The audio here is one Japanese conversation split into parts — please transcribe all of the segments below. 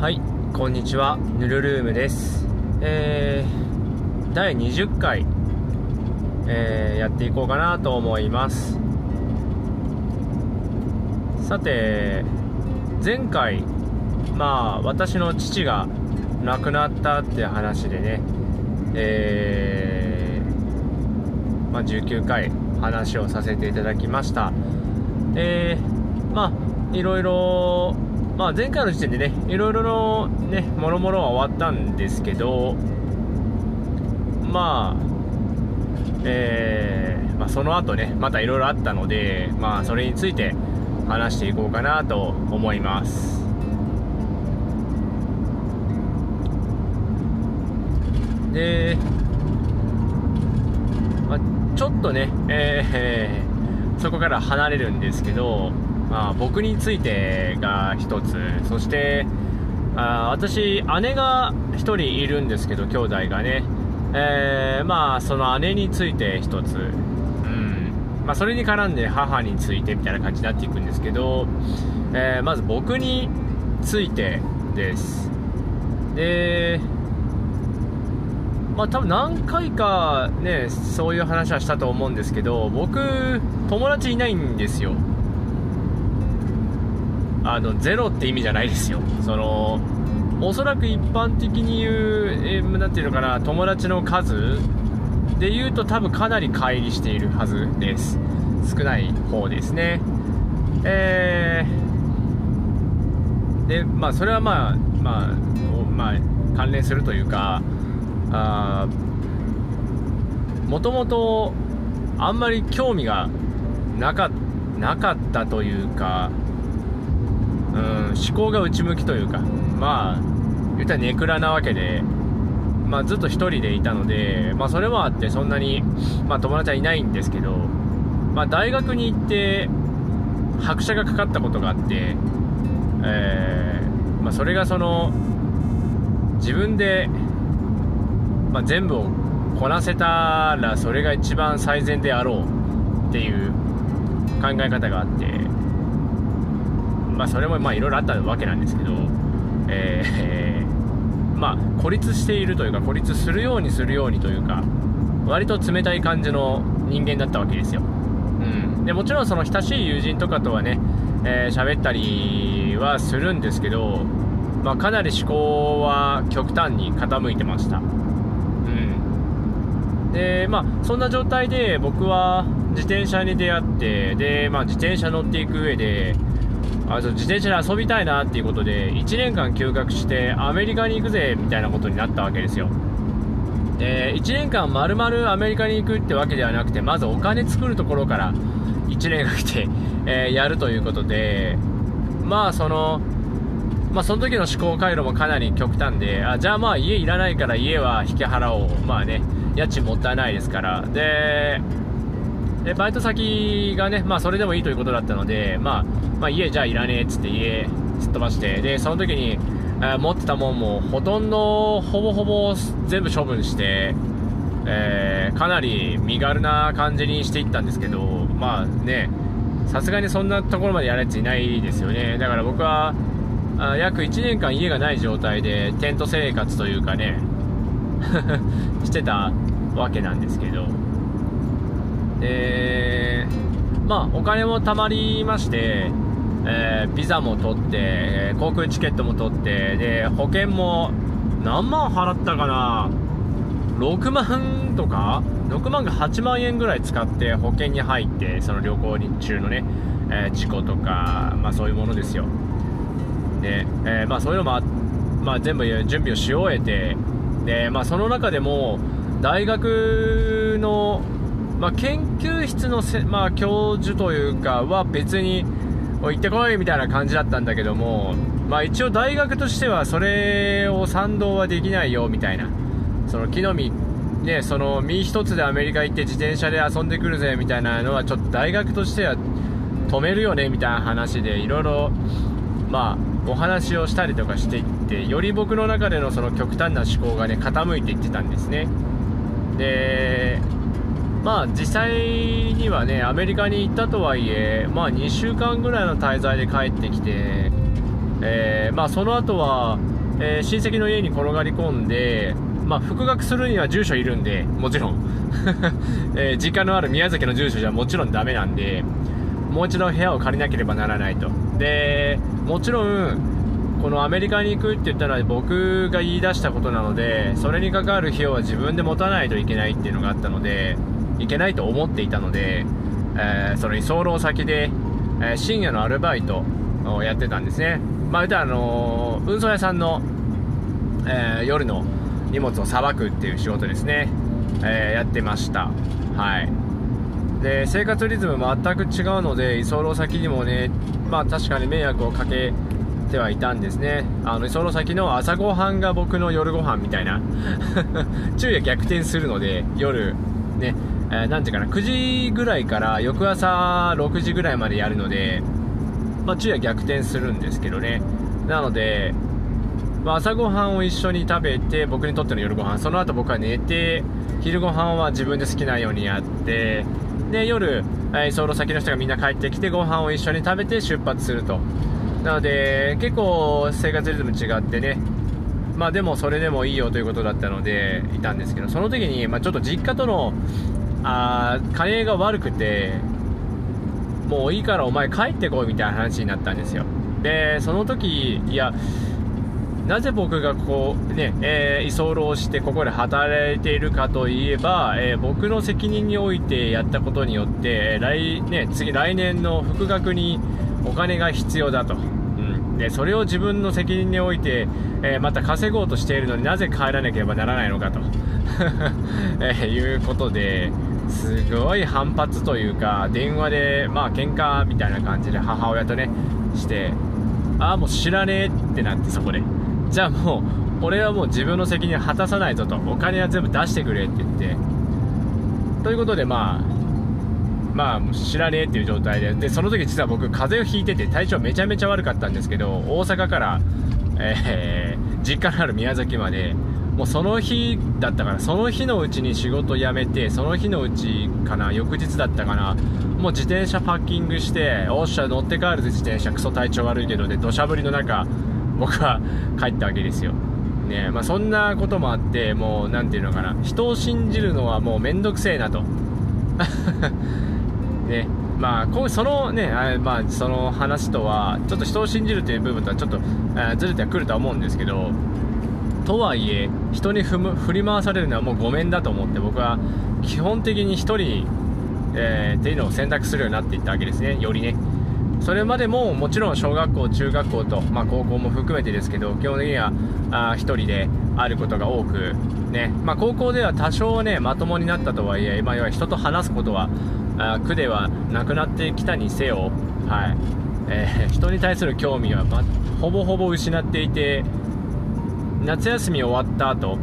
はいこんにちは。ヌルルームです。えー、第20回、えー、やっていこうかなと思います。さて前回まあ私の父が亡くなったって話でねえー、まあ、19回話をさせていただきました。えー、まあいろいろまあ、前回の時点でね、いろいろのね、もろもろは終わったんですけど、まあ、えー、まあ、その後ね、またいろいろあったので、まあ、それについて話していこうかなと思います。で、まあ、ちょっとね、えー、そこから離れるんですけど、まあ、僕についてが1つ。そしてあ私姉が1人いるんですけど兄弟がね、えー、まあその姉について1つ、うん。まあ、それに絡んで母についてみたいな感じになっていくんですけど、えー、まず僕についてです。でまあ多分何回かねそういう話はしたと思うんですけど僕友達いないんですよ。あのゼロって意味じゃないですよ。そのおそらく一般的に言う、えー、なんていうのかな友達の数で言うと多分かなり乖離しているはずです。少ない方ですね。えー、でまあそれはまあまあまあ関連するというかあもともとあんまり興味がなかなかったというか思考が内向きというかまあ言ったらネクラなわけで、まあ、ずっと1人でいたので、まあ、それもあってそんなに、まあ、友達はいないんですけど、まあ、大学に行って拍車がかかったことがあって、えーま、それがその自分で、ま、全部をこなせたらそれが一番最善であろうっていう考え方があってまあ、それもまあいろいろあったわけなんですけど、えー、まあ、孤立しているというか孤立するようにするようにというか割と冷たい感じの人間だったわけですよ、うん、でもちろんその親しい友人とかとはね喋、えー、ったりはするんですけど、まあ、かなり思考は極端に傾いてました、うん、でまあそんな状態で僕は自転車に出会ってで、まあ、自転車乗っていく上であ自転車で遊びたいなっていうことで1年間休学してアメリカに行くぜみたいなことになったわけですよ。で1年間まるまるアメリカに行くってわけではなくてまずお金作るところから1年かけて、えー、やるということでまあそのまあその時の思考回路もかなり極端であじゃあまあ家いらないから家は引き払おう。まあね家賃もったいないですから。ででバイト先がね、まあ、それでもいいということだったので、まあ、まあ、家じゃあいらねえっつって家すっ飛ばしてでその時に、え、持ってたもんもほとんどほぼほぼ全部処分して、えー、かなり身軽な感じにしていったんですけどまあねさすがにそんなところまでやるやついないですよね。だから僕はあ約1年間家がない状態でテント生活というかね してたわけなんですけど。で、まあ、お金も貯まりまして、えー、ビザも取って、え航空チケットも取って、で、保険も何万払ったかな ?6 万とか ?6 万か8万円ぐらい使って保険に入って、その旅行中のね、えー、事故とか、まあそういうものですよ。で、えー、まあそういうのもまあ全部準備をし終えて、で、まあその中でも、大学のまあ、研究室のせ、まあ、教授というかは別に行ってこいみたいな感じだったんだけども、まあ、一応大学としてはそれを賛同はできないよみたいなその木の実ねその身一つでアメリカ行って自転車で遊んでくるぜみたいなのはちょっと大学としては止めるよねみたいな話でいろいろまあお話をしたりとかしていってより僕の中でのその極端な思考がね傾いていってたんですね。でまあ実際にはねアメリカに行ったとはいえまあ2週間ぐらいの滞在で帰ってきてえー、まあ、その後は、えー、親戚の家に転がり込んで、まあ、復学するには住所いるんでもちろん、えー、実家のある宮崎の住所じゃもちろんダメなんでもう一度部屋を借りなければならないと。でもちろんこのアメリカに行くって言ったら僕が言い出したことなのでそれに関わる費用は自分で持たないといけないっていうのがあったのでいけないと思っていたので、えー、その居候先で、えー、深夜のアルバイトをやってたんですね。まあ言ったらあのー、運送屋さんの、え夜の荷物をさばくっていう仕事ですね、えやってました。はい。で生活リズム全く違うので居候先にもねまあ確かに迷惑をかけてはいたんですね。あの居候先の朝ごはんが僕の夜ご飯みたいな。昼夜逆転するので夜ね。えー、ていうかな？9時ぐらいから翌朝6時ぐらいまでやるのでまあ昼夜逆転するんですけどね。なので、まあ、朝ごはんを一緒に食べて僕にとっての夜ご飯その後僕は寝て昼ご飯は自分で好きなようにやってで夜、えー、居候先の人がみんな帰ってきてご飯を一緒に食べて出発すると。なので結構生活リズム違ってね。まあでもそれでもいいよということだったのでいたんですけどその時に、まあ、ちょっと実家とのあ金が悪くてもういいからお前帰ってこいみたいな話になったんですよ。でその時いやなぜ僕がこうね、え、居候してここで働いているかといえば、えー、僕の責任においてやったことによって来,、ね、次来年の復学にお金が必要だと、うん、でそれを自分の責任において、えー、また稼ごうとしているのになぜ帰らなければならないのかと、え、いうことですごい反発というか電話でまあ喧嘩みたいな感じで母親とねしてああもう知らねえってなってそこで。じゃあもう俺はもう自分の責任を果たさないぞと。お金は全部出してくれって言って。ということでまあまあ知らねえっていう状態で。でその時実は僕風邪をひいてて体調めちゃめちゃ悪かったんですけど大阪から、えー、実家のある宮崎までもうその日だったからその日のうちに仕事辞めてその日のうちかな。翌日だったかな。もう自転車パッキングしておっしゃ乗って帰るぜ自転車。クソ体調悪いけどで土砂降りの中僕は帰ったわけですよ。ねまあ、そんなこともあって、もう、なんていうのかな、人を信じるのはもうめんどくせえなと。ね、まあ、こうそのね、あまあ、その話とは、ちょっと人を信じるという部分とはちょっと、ずれてはくるとは思うんですけど、とはいえ、人に振り回されるのはもうごめんだと思って、僕は基本的に1人、えー、っていうのを選択するようになっていったわけですね、よりね。それまでももちろん小学校、中学校と、まあ、高校も含めてですけど基本的にはあ1人であることが多く、ねまあ、高校では多少、ね、まともになったとはいえ今は人と話すことはあ苦ではなくなってきたにせよ、はいえー、人に対する興味は、ま、ほぼほぼ失っていて夏休み終わった後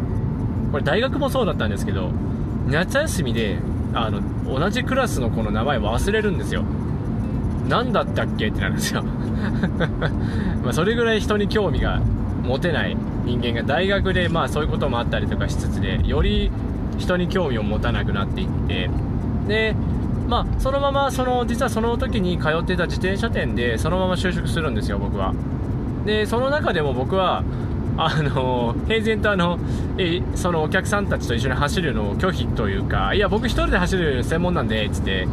これ大学もそうだったんですけど夏休みであの同じクラスの子の名前忘れるんですよ。何だったっけってなるんですよ。まそれぐらい人に興味が持てない人間が大学でまあそういうこともあったりとかしつつでより人に興味を持たなくなっていってでまあそのままその実はその時に通ってた自転車店でそのまま就職するんですよ僕は。でその中でも僕はあの平然とあのえそのお客さんたちと一緒に走るのを拒否というかいや僕1人で走る専門なんでつって、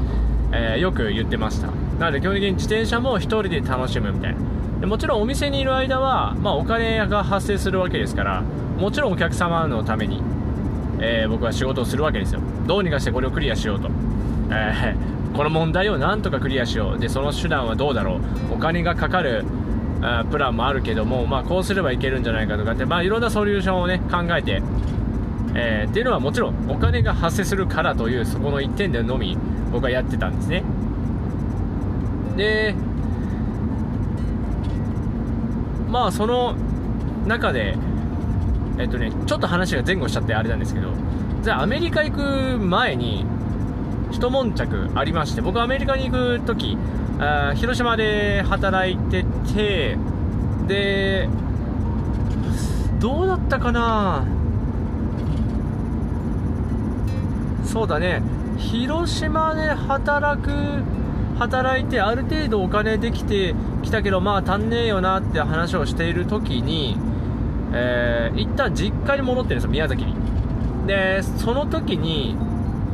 えー、よく言ってました。なので基本的に自転車も1人で楽しむみたいな。でもちろんお店にいる間は、まあ、お金が発生するわけですからもちろんお客様のために、えー、僕は仕事をするわけですよ。どうにかしてこれをクリアしようと、えー、この問題をなんとかクリアしよう。でその手段はどうだろう。お金がかかるプランもあるけども、まあ、こうすればいけるんじゃないかとかって、まあ、いろんなソリューションをね考えて、えー、っていうのはもちろんお金が発生するからというそこの1点でのみ僕はやってたんですね。でまあその中でえっとねちょっと話が前後しちゃってあれなんですけどじゃあアメリカ行く前に一悶着ありまして僕アメリカに行く時あ広島で働いててでどうだったかな？そうだね。広島で働く働いてある程度お金できてきたけどまあ足んねえよなって話をしている時に、えー、一旦実家に戻ってるんですよ宮崎に。でその時に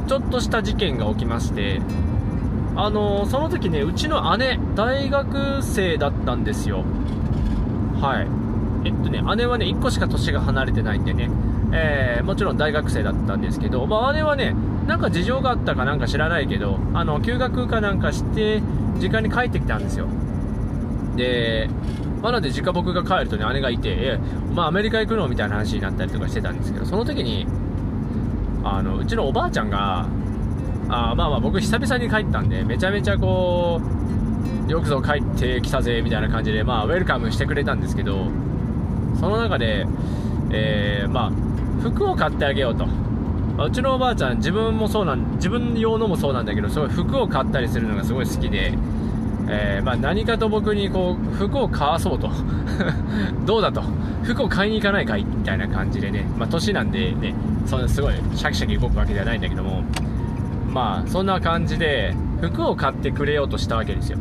ちょっとした事件が起きましてあのその時ねうちの姉大学生だったんですよ。はい。えっとね姉はね1個しか年が離れてないんでね。えー、もちろん大学生だったんですけど、まあ、姉はね、なんか事情があったかなんか知らないけど、あの、休学かなんかして、実家に帰ってきたんですよ。で、まあ、なので実家僕が帰るとね、姉がいて、え、まあ、アメリカ行くの？みたいな話になったりとかしてたんですけど、その時に、あの、うちのおばあちゃんが、あまあまあ僕久々に帰ったんで、めちゃめちゃこう、よくぞ帰ってきたぜ、みたいな感じで、まあ、ウェルカムしてくれたんですけど、その中で、えー、まあ、服を買ってあげようと。うちのおばあちゃん、自分もそうなん、自分用のもそうなんだけど、すごい服を買ったりするのがすごい好きで、えー、まあ、何かと僕にこう、服を買わそうと。どうだと。服を買いに行かないかいみたいな感じでね、まあ、年なんでね、そんなすごいシャキシャキ動くわけではないんだけども、まあ、そんな感じで、服を買ってくれようとしたわけですよ。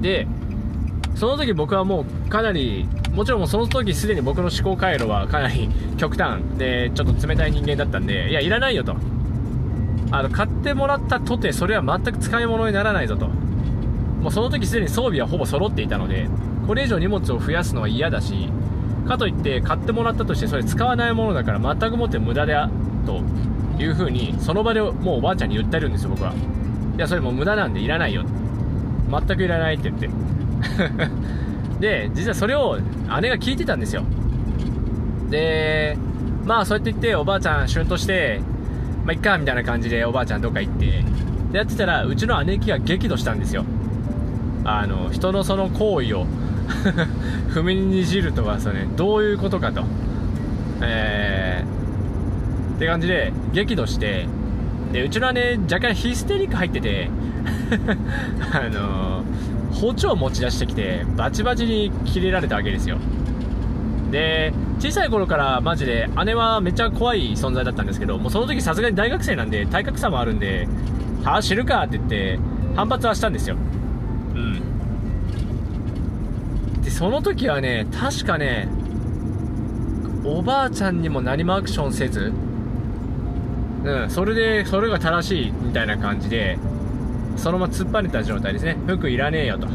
で、その時僕はもうかなりもちろんその時すでに僕の思考回路はかなり極端。でちょっと冷たい人間だったんでいやいらないよと。あの買ってもらったとてそれは全く使い物にならないぞと。もうその時すでに装備はほぼ揃っていたのでこれ以上荷物を増やすのは嫌だしかといって買ってもらったとしてそれ使わないものだから全くもって無駄だと。いう風にその場でもうおばあちゃんに言ってるんですよ僕は。いやそれもう無駄なんでいらないよ。全くいらないって言って。で実はそれを姉が聞いてたんですよ。でまあそうやって言っておばあちゃん旬としてまあいっかみたいな感じでおばあちゃんどっか行って。でやってたらうちの姉貴が激怒したんですよ。あの人のその行為を。踏みにじるとはそれ、どういうことかと。えー、って感じで激怒してでうちの姉若干ヒステリック入ってて あの包丁を持ち出してきてバチバチに切れられたわけですよ。で小さい頃からマジで姉はめっちゃ怖い存在だったんですけどもうその時さすがに大学生なんで体格差もあるんではあ死ぬかって言って反発はしたんですよ。うん。でその時はね確かねおばあちゃんにも何もアクションせずうんそれでそれが正しいみたいな感じでそのまま突っ張れた状態ですね。服いらねえよと。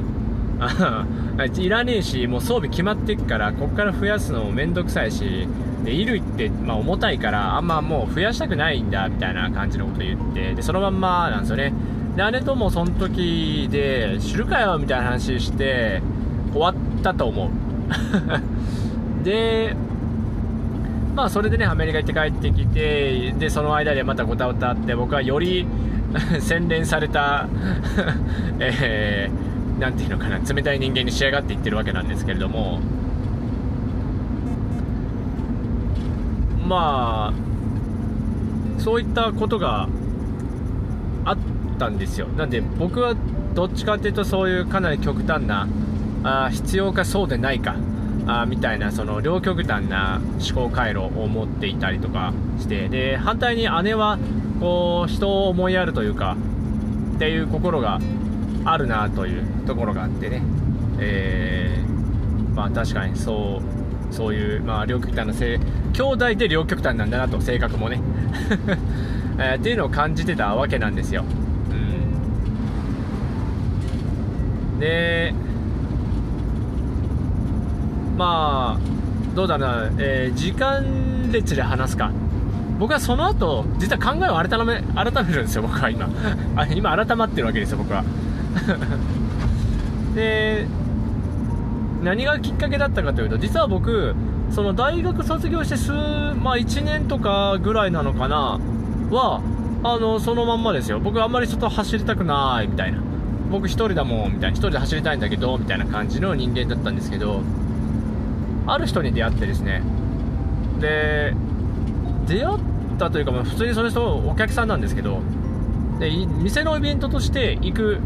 いらねえしもう装備決まってっからこっから増やすのもめんどくさいしで衣類って、まあ、重たいからあんまもう増やしたくないんだみたいな感じのこと言ってでそのまんまなんですよね。で姉ともその時で知るかよみたいな話して終わったと思う。でまあそれでねアメリカ行って帰ってきてでその間でまたごたごたあって僕はより 洗練された えー、なんていうのかな、冷たい人間に仕上がっていってるわけなんですけれども、まあ、そういったことがあったんですよ。なんで僕はどっちかっていうとそういうかなり極端な、あ必要かそうでないか、あみたいなその両極端な思考回路を持っていたりとかしてで反対に姉はこう人を思いやるというかっていう心があるなというところがあってね、えー、まあ確かにそうそういう、まあ、両極端な性兄弟で両極端なんだなと性格もね、えー、っていうのを感じてたわけなんですよ、うん、でまあどうだろうな、えー、時間列で話すか僕はその後、実は考えを改め、改めるんですよ、僕は今。今改まってるわけですよ、僕は。で、何がきっかけだったかというと、実は僕、その大学卒業して数、まあ1年とかぐらいなのかな、は、あの、そのまんまですよ。僕あんまり外走りたくない、みたいな。僕一人だもん、みたいな。一人で走りたいんだけど、みたいな感じの人間だったんですけど、ある人に出会ってですね。で、出会ったというか、ま、普通にその人お客さんなんですけどで店のイベントとして行く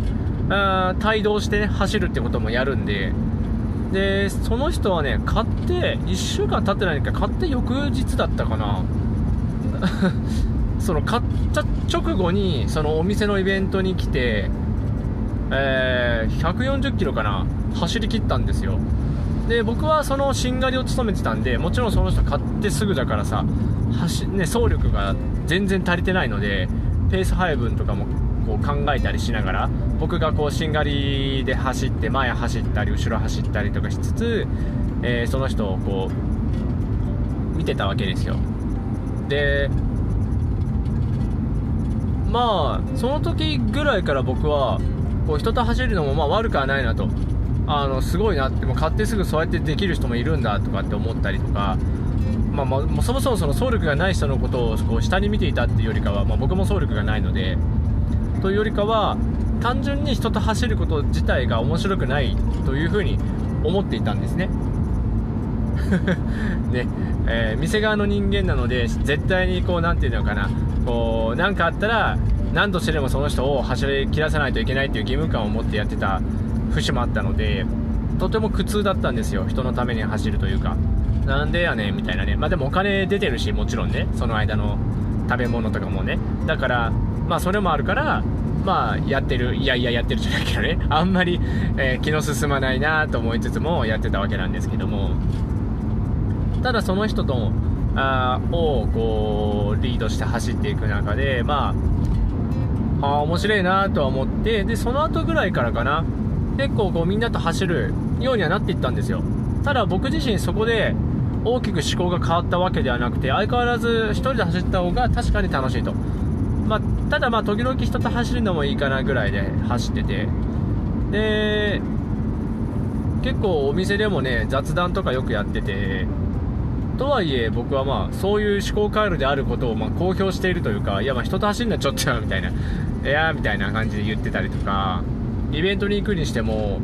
あ帯同して、ね、走るってこともやるんででその人はね買って1週間経ってないか買って翌日だったかな その買った直後にそのお店のイベントに来てえー、140キロかな走り切ったんですよで僕はそのしんがりを務めてたんでもちろんその人買ってすぐだからさ走、ね、走力が全然足りてないのでペース配分とかもこう考えたりしながら僕がこうしんがりで走って前走ったり後ろ走ったりとかしつつ、えー、その人をこう見てたわけですよ。でまあその時ぐらいから僕はこう人と走るのもまあ悪くはないなと。あのすごいなってもう買ってすぐそうやってできる人もいるんだとかって思ったりとか、まあ、まあ、そもそもその走力がない人のことをこう下に見ていたっていうよりかは、まあ、僕も走力がないのでというよりかは単純に人と走ること自体が面白くないというふうに思っていたんですね。ね、えー、店側の人間なので絶対にこう何て言うのかなこう何かあったら何としてでもその人を走り切らせないといけないっていう義務感を持ってやってた節もあったのでとても苦痛だったんですよ。人のために走るというか。なんでやねんみたいなね。まあでもお金出てるしもちろんね。その間の食べ物とかもね。だからまあそれもあるからまあやってる。いやいややってるじゃないけどね。あんまり、えー、気の進まないなと思いつつもやってたわけなんですけども。ただその人とあをこうリードして走っていく中でまああ面白いなとは思ってでその後ぐらいからかな。結構こうみんなと走るようにはなっていったんですよ。ただ僕自身そこで大きく思考が変わったわけではなくて相変わらず1人で走った方が確かに楽しいと、まあ、ただまあ時々人と走るのもいいかなぐらいで走ってて。で結構お店でもね雑談とかよくやってて。とはいえ僕はまあそういう思考回路であることをま公表しているというかいやま人と走るのはちょっとやみたいな。いやみたいな感じで言ってたりとか。イベントに行くにしても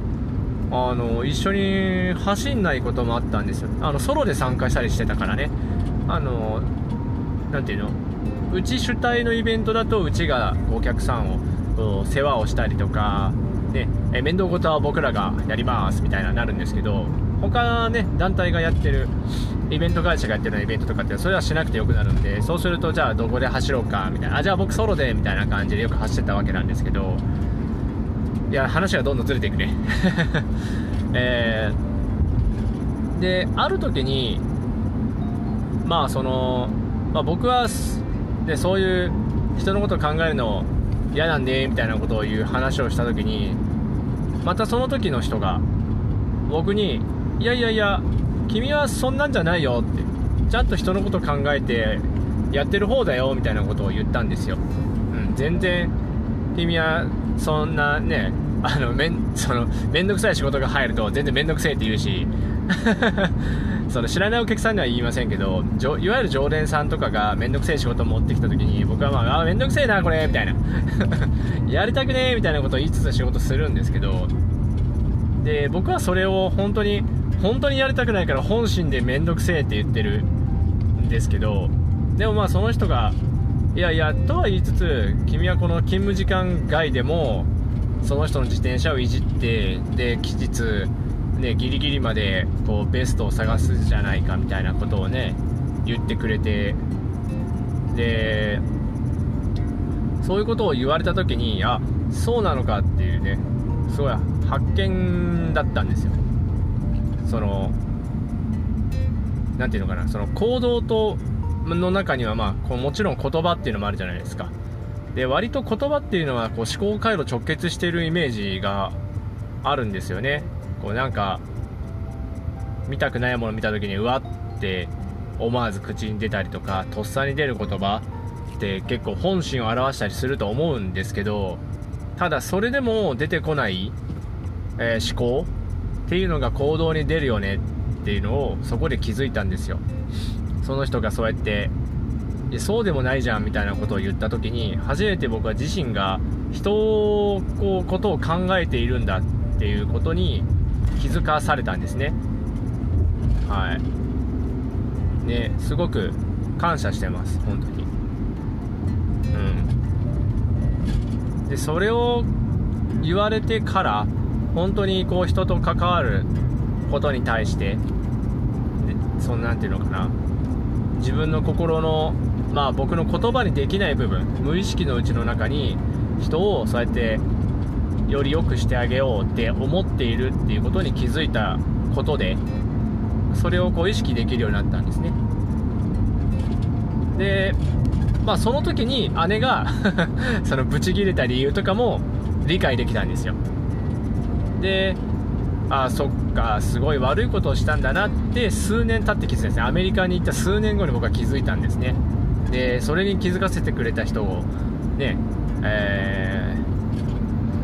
あの一緒に走んないこともあったんですよ。あのソロで参加したりしてたからね。あのなていうの？うち主体のイベントだとうちがお客さんを世話をしたりとか、ね、え面倒事は僕らがやりますみたいななるんですけど他ね団体がやってるイベント会社がやってるイベントとかってそれはしなくてよくなるんでそうするとじゃあどこで走ろうかみたいな。あじゃあ僕ソロでみたいな感じでよく走ってたわけなんですけどいや話がどんどんずれていくね。えー、である時にまあその、まあ、僕はでそういう人のことを考えるの嫌なんでみたいなことを言う話をした時にまたその時の人が僕にいやいやいや君はそんなんじゃないよってちゃんと人のこと考えてやってる方だよみたいなことを言ったんですよ、うん、全然君はそんなねあのめんそのめんどくさい仕事が入ると全然めんどくせえって言うし その知らないお客さんには言いませんけどいわゆる常連さんとかがめんどくせえ仕事を持ってきた時に僕はまああめんどくせえなこれみたいな。やりたくねえみたいなことを言いつつ仕事するんですけどで僕はそれを本当に本当にやりたくないから本心で面倒くせえって言ってるんですけどでもまあその人がいやいやとは言いつつ君はこの勤務時間外でもその人の自転車をいじってで期日ねギリギリまでこうベストを探すじゃないかみたいなことをね言ってくれてでそういうことを言われた時にあそうなのかっていうねすごい発見だったんですよ。その何て言うのかなその行動との中にはまあこうもちろん言葉っていうのもあるじゃないですか。で割と言葉っていうのはこう思考回路直結してるイメージがあるんですよね。こうなんか見たくないもの見た時にうわって思わず口に出たりとかとっさに出る言葉って結構本心を表したりすると思うんですけどただそれでも出てこない、えー、思考っていうのが行動に出るよねっていうのをそこで気づいたんですよ。その人がそうやっていやそうでもないじゃんみたいなことを言った時に初めて僕は自身が人をこうことを考えているんだっていうことに気づかされたんですね。はい。ねすごく感謝してます本当に。うん。でそれを言われてから本当にこう人と関わることに対してそんなんていうのかな。自分の心のまあ僕の言葉にできない部分無意識のうちの中に人をそうやってより良くしてあげようって思っているっていうことに気づいたことでそれをこう意識できるようになったんですね。でまあその時に姉が そのブチギレた理由とかも理解できたんですよ。であそっかすごい悪いことをしたんだなって数年経って気づいたんですね。アメリカに行った数年後に僕は気づいたんですね。でそれに気づかせてくれた人をねえ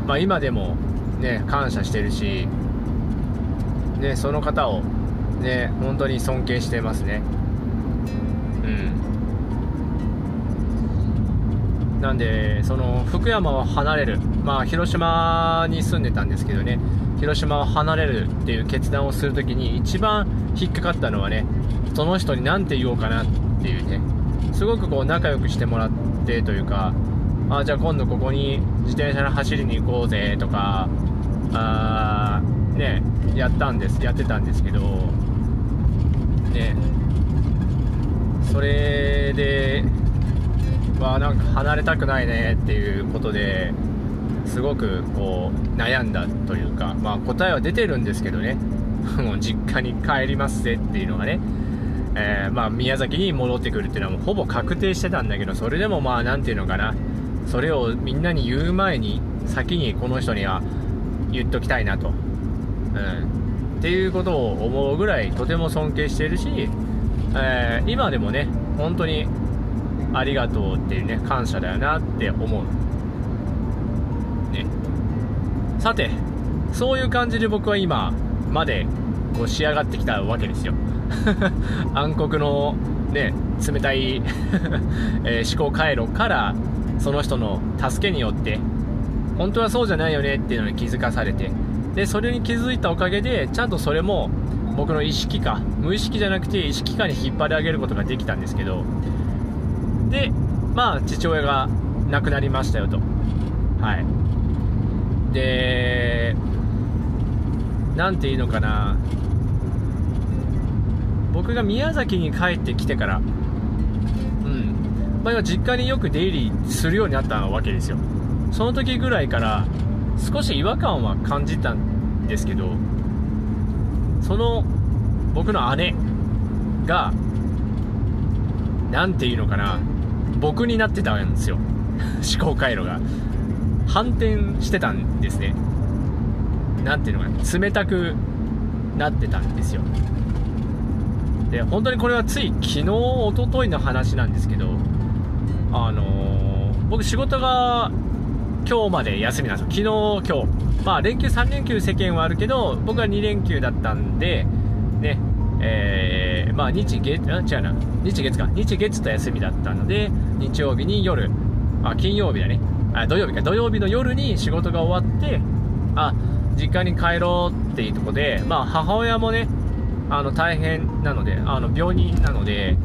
ー、まあ、今でもね感謝してるしねその方をね本当に尊敬してますね。なんでその福山を離れる。まあ広島に住んでたんですけどね。広島を離れるっていう決断をするときに一番引っかかったのはねその人に何て言おうかなっていうね。すごくこう仲良くしてもらってというかあじゃあ今度ここに自転車で走りに行こうぜとかあねやったんですやってたんですけどね。それではなんか離れたくないねっていうことですごくこう悩んだというかまあ答えは出てるんですけどね。もう実家に帰りますぜっていうのがね。えー、まあ、宮崎に戻ってくるっていうのはもうほぼ確定してたんだけどそれでもまあ何ていうのかな。それをみんなに言う前に先にこの人には言っときたいなと、うん、っていうことを思うぐらいとても尊敬してるし、えー、今でもね本当にありがとうっていうね感謝だよなって思う、ね、さてそういう感じで僕は今までこう仕上がってきたわけですよ。暗黒のね冷たい えー、思考回路からその人の助けによって本当はそうじゃないよねっていうのに気づかされてでそれに気づいたおかげでちゃんとそれも僕の意識化無意識じゃなくて意識化に引っ張り上げることができたんですけどでまあ父親が亡くなりましたよと。はい。で何て言うのかな。僕が宮崎に帰ってきてから、うん、まあ、実家によく出入りするようになったわけですよ。その時ぐらいから少し違和感は感じたんですけど、その僕の姉が、なんていうのかな、僕になってたんですよ。思考回路が。反転してたんですね。なんていうのかな、冷たくなってたんですよ。で本当にこれはつい昨日一昨日の話なんですけどあのー、僕仕事が今日まで休みなんですよ昨日今日まあ連休3連休世間はあるけど僕は2連休だったんでねえー、まあ日月あ違うな日月か日月と休みだったので日曜日に夜。あ金曜日だね。あ土曜日か。土曜日の夜に仕事が終わってあ実家に帰ろうっていうとこでまあ母親もねあの大変なのであの病人なので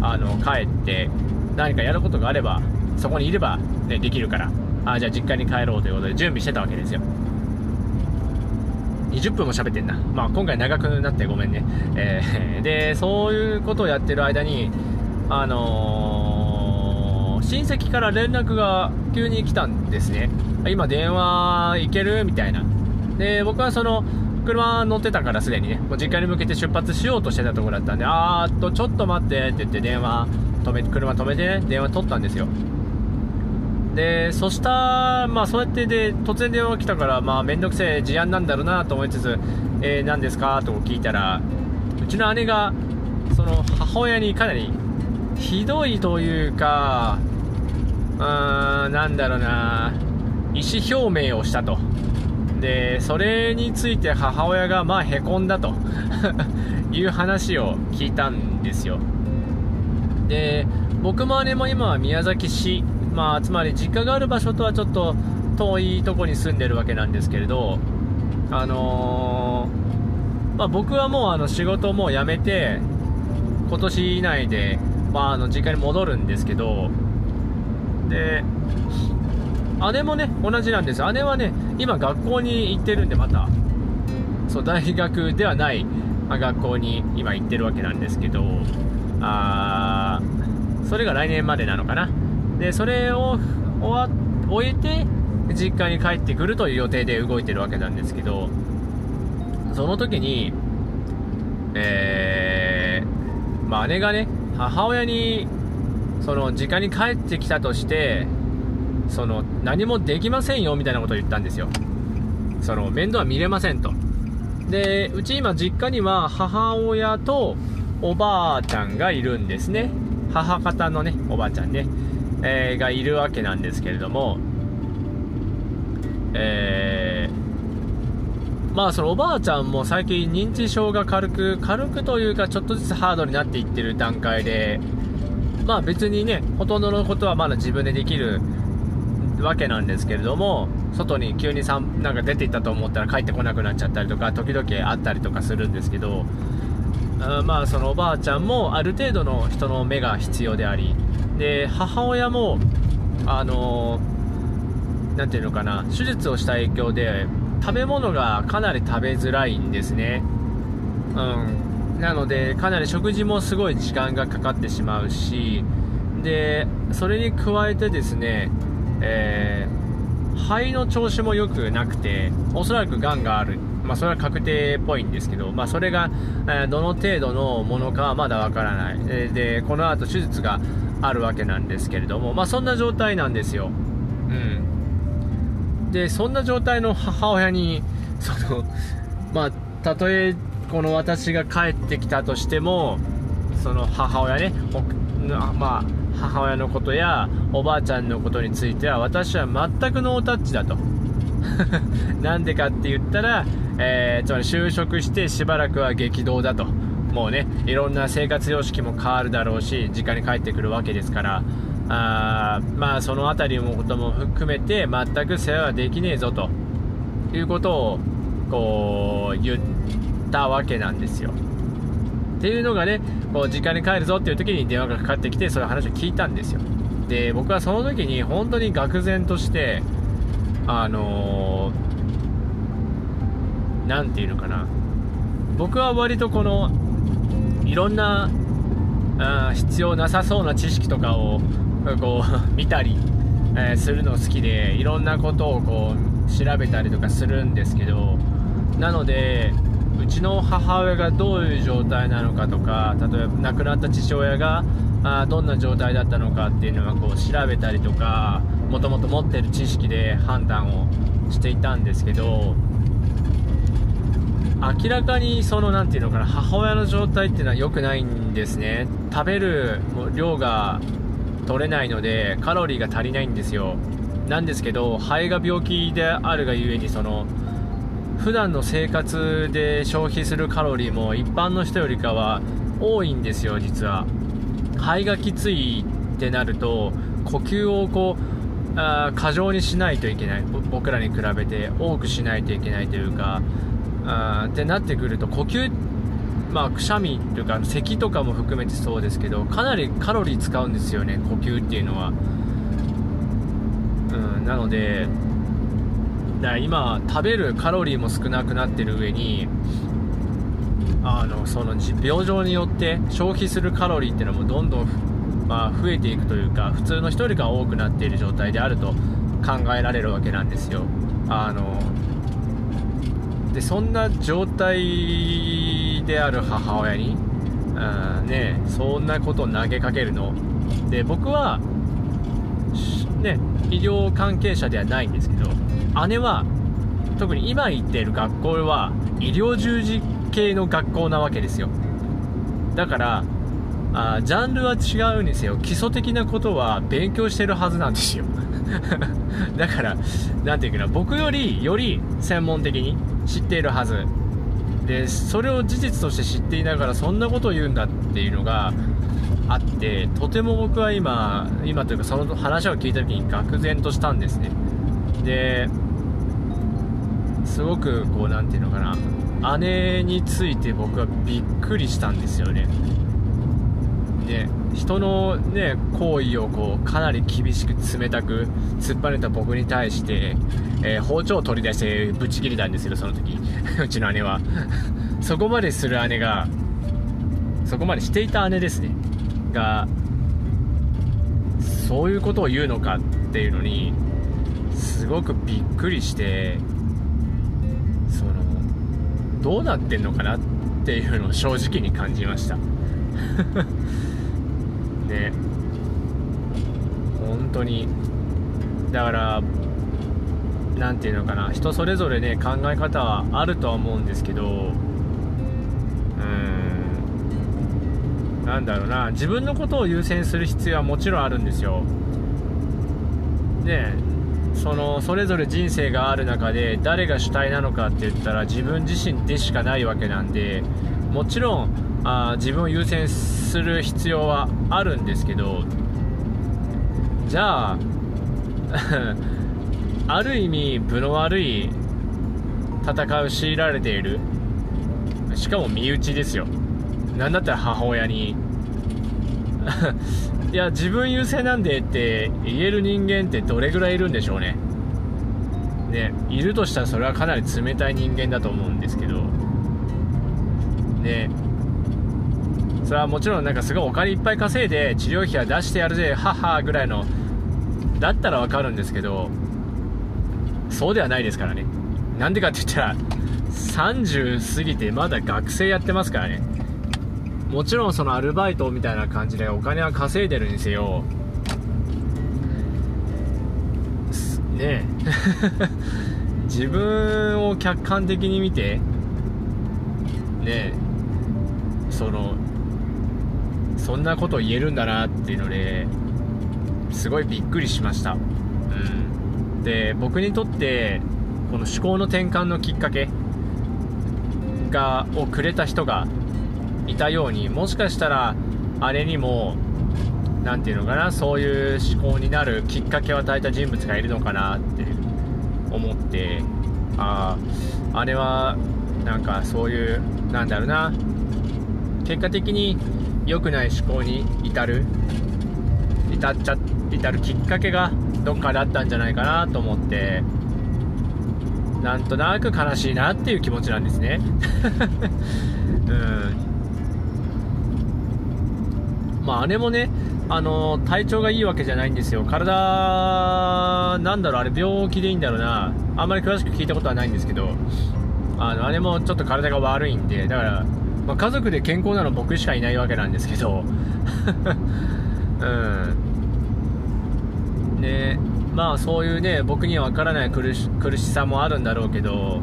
あの帰って何かやることがあればそこにいれば、ね、できるからあじゃあ実家に帰ろうということで準備してたわけですよ。20分も喋ってんな、まあ、今回長くなってごめんね、えー、でそういうことをやってる間にあのー、親戚から連絡が急に来たんですね。今電話行ける？みたいな。で僕はその車乗ってたからすでにね、もう実家に向けて出発しようとしてたところだったんで、あーっと、ちょっと待ってって言って電話止め、車止めてね、電話取ったんですよ。で、そしたら、まあそうやってで、突然電話が来たから、まあめんどくせえ事案なんだろうなと思いつつ、えー、何ですか？と聞いたら、うちの姉が、その母親にかなりひどいというか、ーん、なんだろうな、意思表明をしたと。でそれについて母親がまあへこんだと。いう話を聞いたんですよ。で僕も姉も今は宮崎市、まあ、つまり実家がある場所とはちょっと遠いとこに住んでるわけなんですけれどあのー、まあ、僕はもうあの仕事も辞めて今年以内で、まあ、あの実家に戻るんですけどで姉もね同じなんです。姉はね今学校に行ってるんでまたそう大学ではない、まあ、学校に今行ってるわけなんですけどあそれが来年までなのかな。でそれを終えて実家に帰ってくるという予定で動いてるわけなんですけどその時にえー、まあ、姉がね母親にその実家に帰ってきたとしてその何もできませんよみたいなことを言ったんですよ。その面倒は見れませんと。でうち今実家には母親とおばあちゃんがいるんですね。母方のねおばあちゃんね、えー、がいるわけなんですけれども。えー、まあそのおばあちゃんも最近認知症が軽く軽くというかちょっとずつハードになっていってる段階でまあ別にねほとんどのことはまだ自分でできるわけなんですけれども外に急にさなんか出ていったと思ったら帰ってこなくなっちゃったりとか時々あったりとかするんですけどあまあそのおばあちゃんもある程度の人の目が必要でありで母親もあの何ていうのかな手術をした影響で食べ物がかなり食べづらいんですね。うん。なのでかなり食事もすごい時間がかかってしまうしでそれに加えてですねえー、肺の調子も良くなくておそらくがんがある。まあ、それは確定っぽいんですけど、まあ、それが、えどの程度のものかはまだわからない、えでこの後手術があるわけなんですけれども、まあ、そんな状態なんですよ、うん、でそんな状態の母親にその、まあ、たとえこの私が帰ってきたとしてもその母親ね、まあ、母親のことやおばあちゃんのことについては私は全くノータッチだと。なんでかって言ったらえー、つまり就職してしばらくは激動だと。もうねいろんな生活様式も変わるだろうし実家に帰ってくるわけですから。あまあその辺りのことも含めて全く世話はできねえぞと。いうことをこう言ったわけなんですよ。っていうのがねこう実家に帰るぞっていう時に電話がかかってきてそういう話を聞いたんですよ。で僕はその時に本当に愕然としてあのー何て言うのかな。僕は割とこのいろんなあ必要なさそうな知識とかをこう 見たり、えー、するの好きでいろんなことをこう調べたりとかするんですけどなのでうちの母親がどういう状態なのかとか例えば亡くなった父親があどんな状態だったのかっていうのはこう調べたりとかもともと持ってる知識で判断をしていたんですけど明らかにその何て言うのかな母親の状態っていうのは良くないんですね。食べる量が取れないのでカロリーが足りないんですよ。なんですけど肺が病気であるがゆえにその普段の生活で消費するカロリーも一般の人よりかは多いんですよ実は。肺がきついってなると呼吸をこうあ過剰にしないといけない。僕らに比べて多くしないといけないというかあってなってくると呼吸まあくしゃみというか咳とかも含めてそうですけどかなりカロリー使うんですよね呼吸っていうのは。うんなのでだ今食べるカロリーも少なくなってる上にあのその病状によって消費するカロリーっていうのもどんどん、まあ、増えていくというか普通の人よりか多くなっている状態であると考えられるわけなんですよ。あのでそんな状態である母親に、うんね、そんなことを投げかけるの？で僕は、ね、医療関係者ではないんですけど姉は特に今行っている学校は医療従事系の学校なわけですよ。だからあジャンルは違うんですよ。基礎的なことは勉強してるはずなんですよ。だから何て言うかな僕よりより専門的に知っているはず。でそれを事実として知っていながらそんなことを言うんだっていうのがあってとても僕は今今というかその話を聞いた時に愕然としたんですね。ですごくこう何て言うのかな。姉について僕はびっくりしたんですよね。で人のね行為をこうかなり厳しく冷たく突っ張れた僕に対して、えー、包丁を取り出してぶち切れたんですよその時。うちの姉は。そこまでする姉がそこまでしていた姉ですね。がそういうことを言うのかっていうのにすごくびっくりしてそのどうなってんのかなっていうのを正直に感じました。ね。本当に。だから何て言うのかな。人それぞれね考え方はあるとは思うんですけどうん。なんだろうな。自分のことを優先する必要はもちろんあるんですよ。でそのそれぞれ人生がある中で誰が主体なのかって言ったら自分自身でしかないわけなんでもちろんあ自分を優先する必要はあるんですけどじゃあ ある意味分の悪い戦いを強いられている。しかも身内ですよ。何だったら母親に。いや自分優先なんでって言える人間ってどれぐらいいるんでしょうね。ねいるとしたらそれはかなり冷たい人間だと思うんですけど。ね。それはもちろんなんかすごいお金いっぱい稼いで治療費は出してやるぜははぐらいのだったらわかるんですけどそうではないですからね。なんでかって言ったら30過ぎてまだ学生やってますからね。もちろんそのアルバイトみたいな感じでお金は稼いでるにせよね 自分を客観的に見てねそのそんなこと言えるんだなっていうのですごいびっくりしました、うん、で僕にとってこの思考の転換のきっかけがをくれた人がいたようにもしかしたらあれにも何て言うのかなそういう思考になるきっかけを与えた人物がいるのかなって思ってあああれはなんかそういうなんだろうな結果的に良くない思考に至る至っちゃ至るきっかけがどっかであったんじゃないかなと思ってなんとなく悲しいなっていう気持ちなんですね。うん。まあ姉もねあの体調がいいわけじゃないんですよ。体なんだろうあれ病気でいいんだろうな。あんまり詳しく聞いたことはないんですけど。あの姉もちょっと体が悪いんで。だから、まあ、家族で健康なの僕しかいないわけなんですけど。うん。ね。まあそういうね僕には分からない苦し苦しさもあるんだろうけど。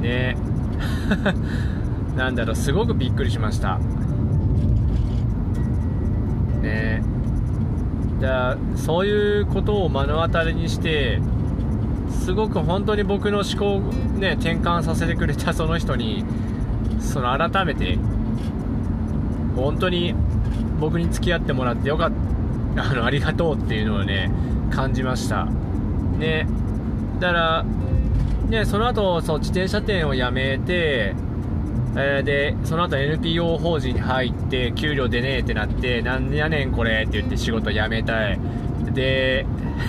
ね。なんだろうすごくびっくりしました。ね。だそういうことを目の当たりにしてすごく本当に僕の思考をね転換させてくれたその人にその改めて本当に僕に付き合ってもらってよかったあのありがとうっていうのをね感じました。ね。だからねその後そう自転車店を辞めてえー、でその後 NPO 法人に入って給料出ねえってなってなんやねんこれって言って仕事辞めたい。で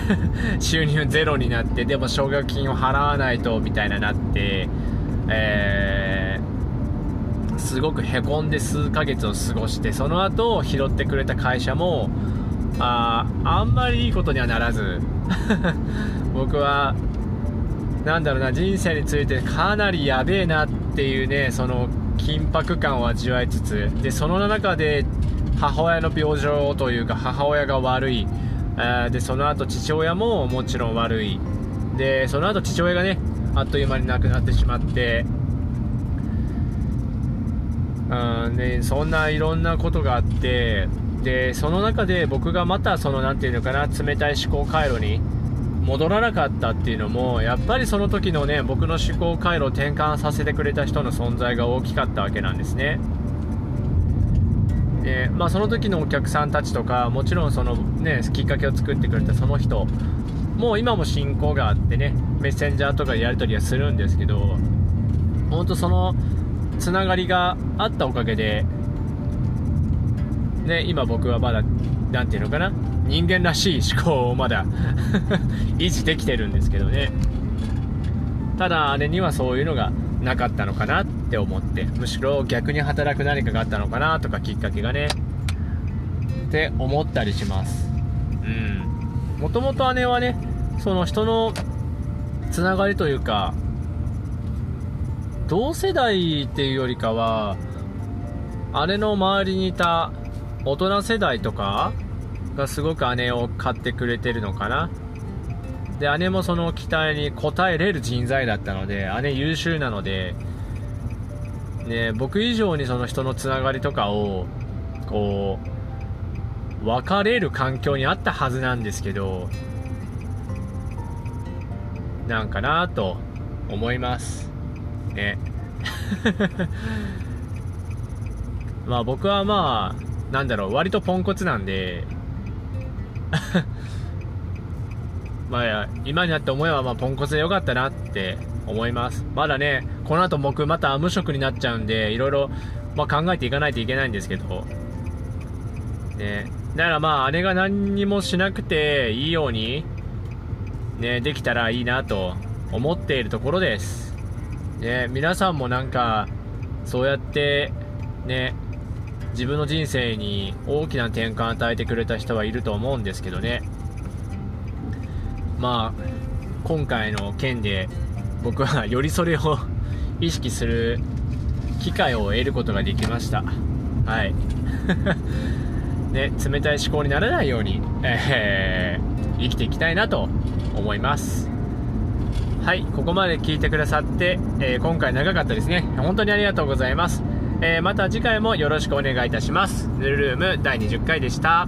収入ゼロになってでも奨学金を払わないとみたいななってえー、すごくへこんで数ヶ月を過ごしてその後拾ってくれた会社もああんまりいいことにはならず。僕はなんだろうな人生についてかなりやべえなっていうねその緊迫感を味わいつつでその中で母親の病状というか母親が悪い。でその後父親ももちろん悪い。でその後父親がねあっという間に亡くなってしまって。うんね、そんないろんなことがあってでその中で僕がまたその何て言うのかな冷たい思考回路に戻らなかったっていうのもやっぱりその時のね僕の思考回路を転換させてくれた人の存在が大きかったわけなんですね。で、まあ、その時のお客さんたちとかもちろんそのねきっかけを作ってくれたその人もう今も親交があってねメッセンジャーとかでやり取りはするんですけど本当そのつながりがあったおかげでね今僕はまだ何て言うのかな人間らしい思考をまだ 維持できてるんですけどね。ただ姉にはそういうのがなかったのかなって思ってむしろ逆に働く何かがあったのかなとかきっかけがね。って思ったりします。うん。もともと姉はねその人のつながりというか同世代っていうよりかは姉の周りにいた大人世代とかがすごく姉を買ってくれてるのかな。で姉もその期待に応えれる人材だったので姉優秀なので、ね、僕以上にその人のつながりとかをこう分かれる環境にあったはずなんですけどなんかなと思います。ね。まあ僕はまあなんだろう割とポンコツなんで まあ今になって思えばまあポンコツでよかったなって思います。まだねこの後僕また無職になっちゃうんでいろいろまあ考えていかないといけないんですけど。ねだからまあ姉が何にもしなくていいようにねできたらいいなと思っているところです。ね皆さんもなんかそうやってね自分の人生に大きな転換を与えてくれた人はいると思うんですけどね。まあ今回の件で僕はよりそれを意識する機会を得ることができました。はい。ね冷たい思考にならないように、えー、生きていきたいなと思います。はいここまで聞いてくださって、えー、今回長かったですね。本当にありがとうございます。えー、また次回もよろしくお願いいたします。ヌルルーム第20回でした。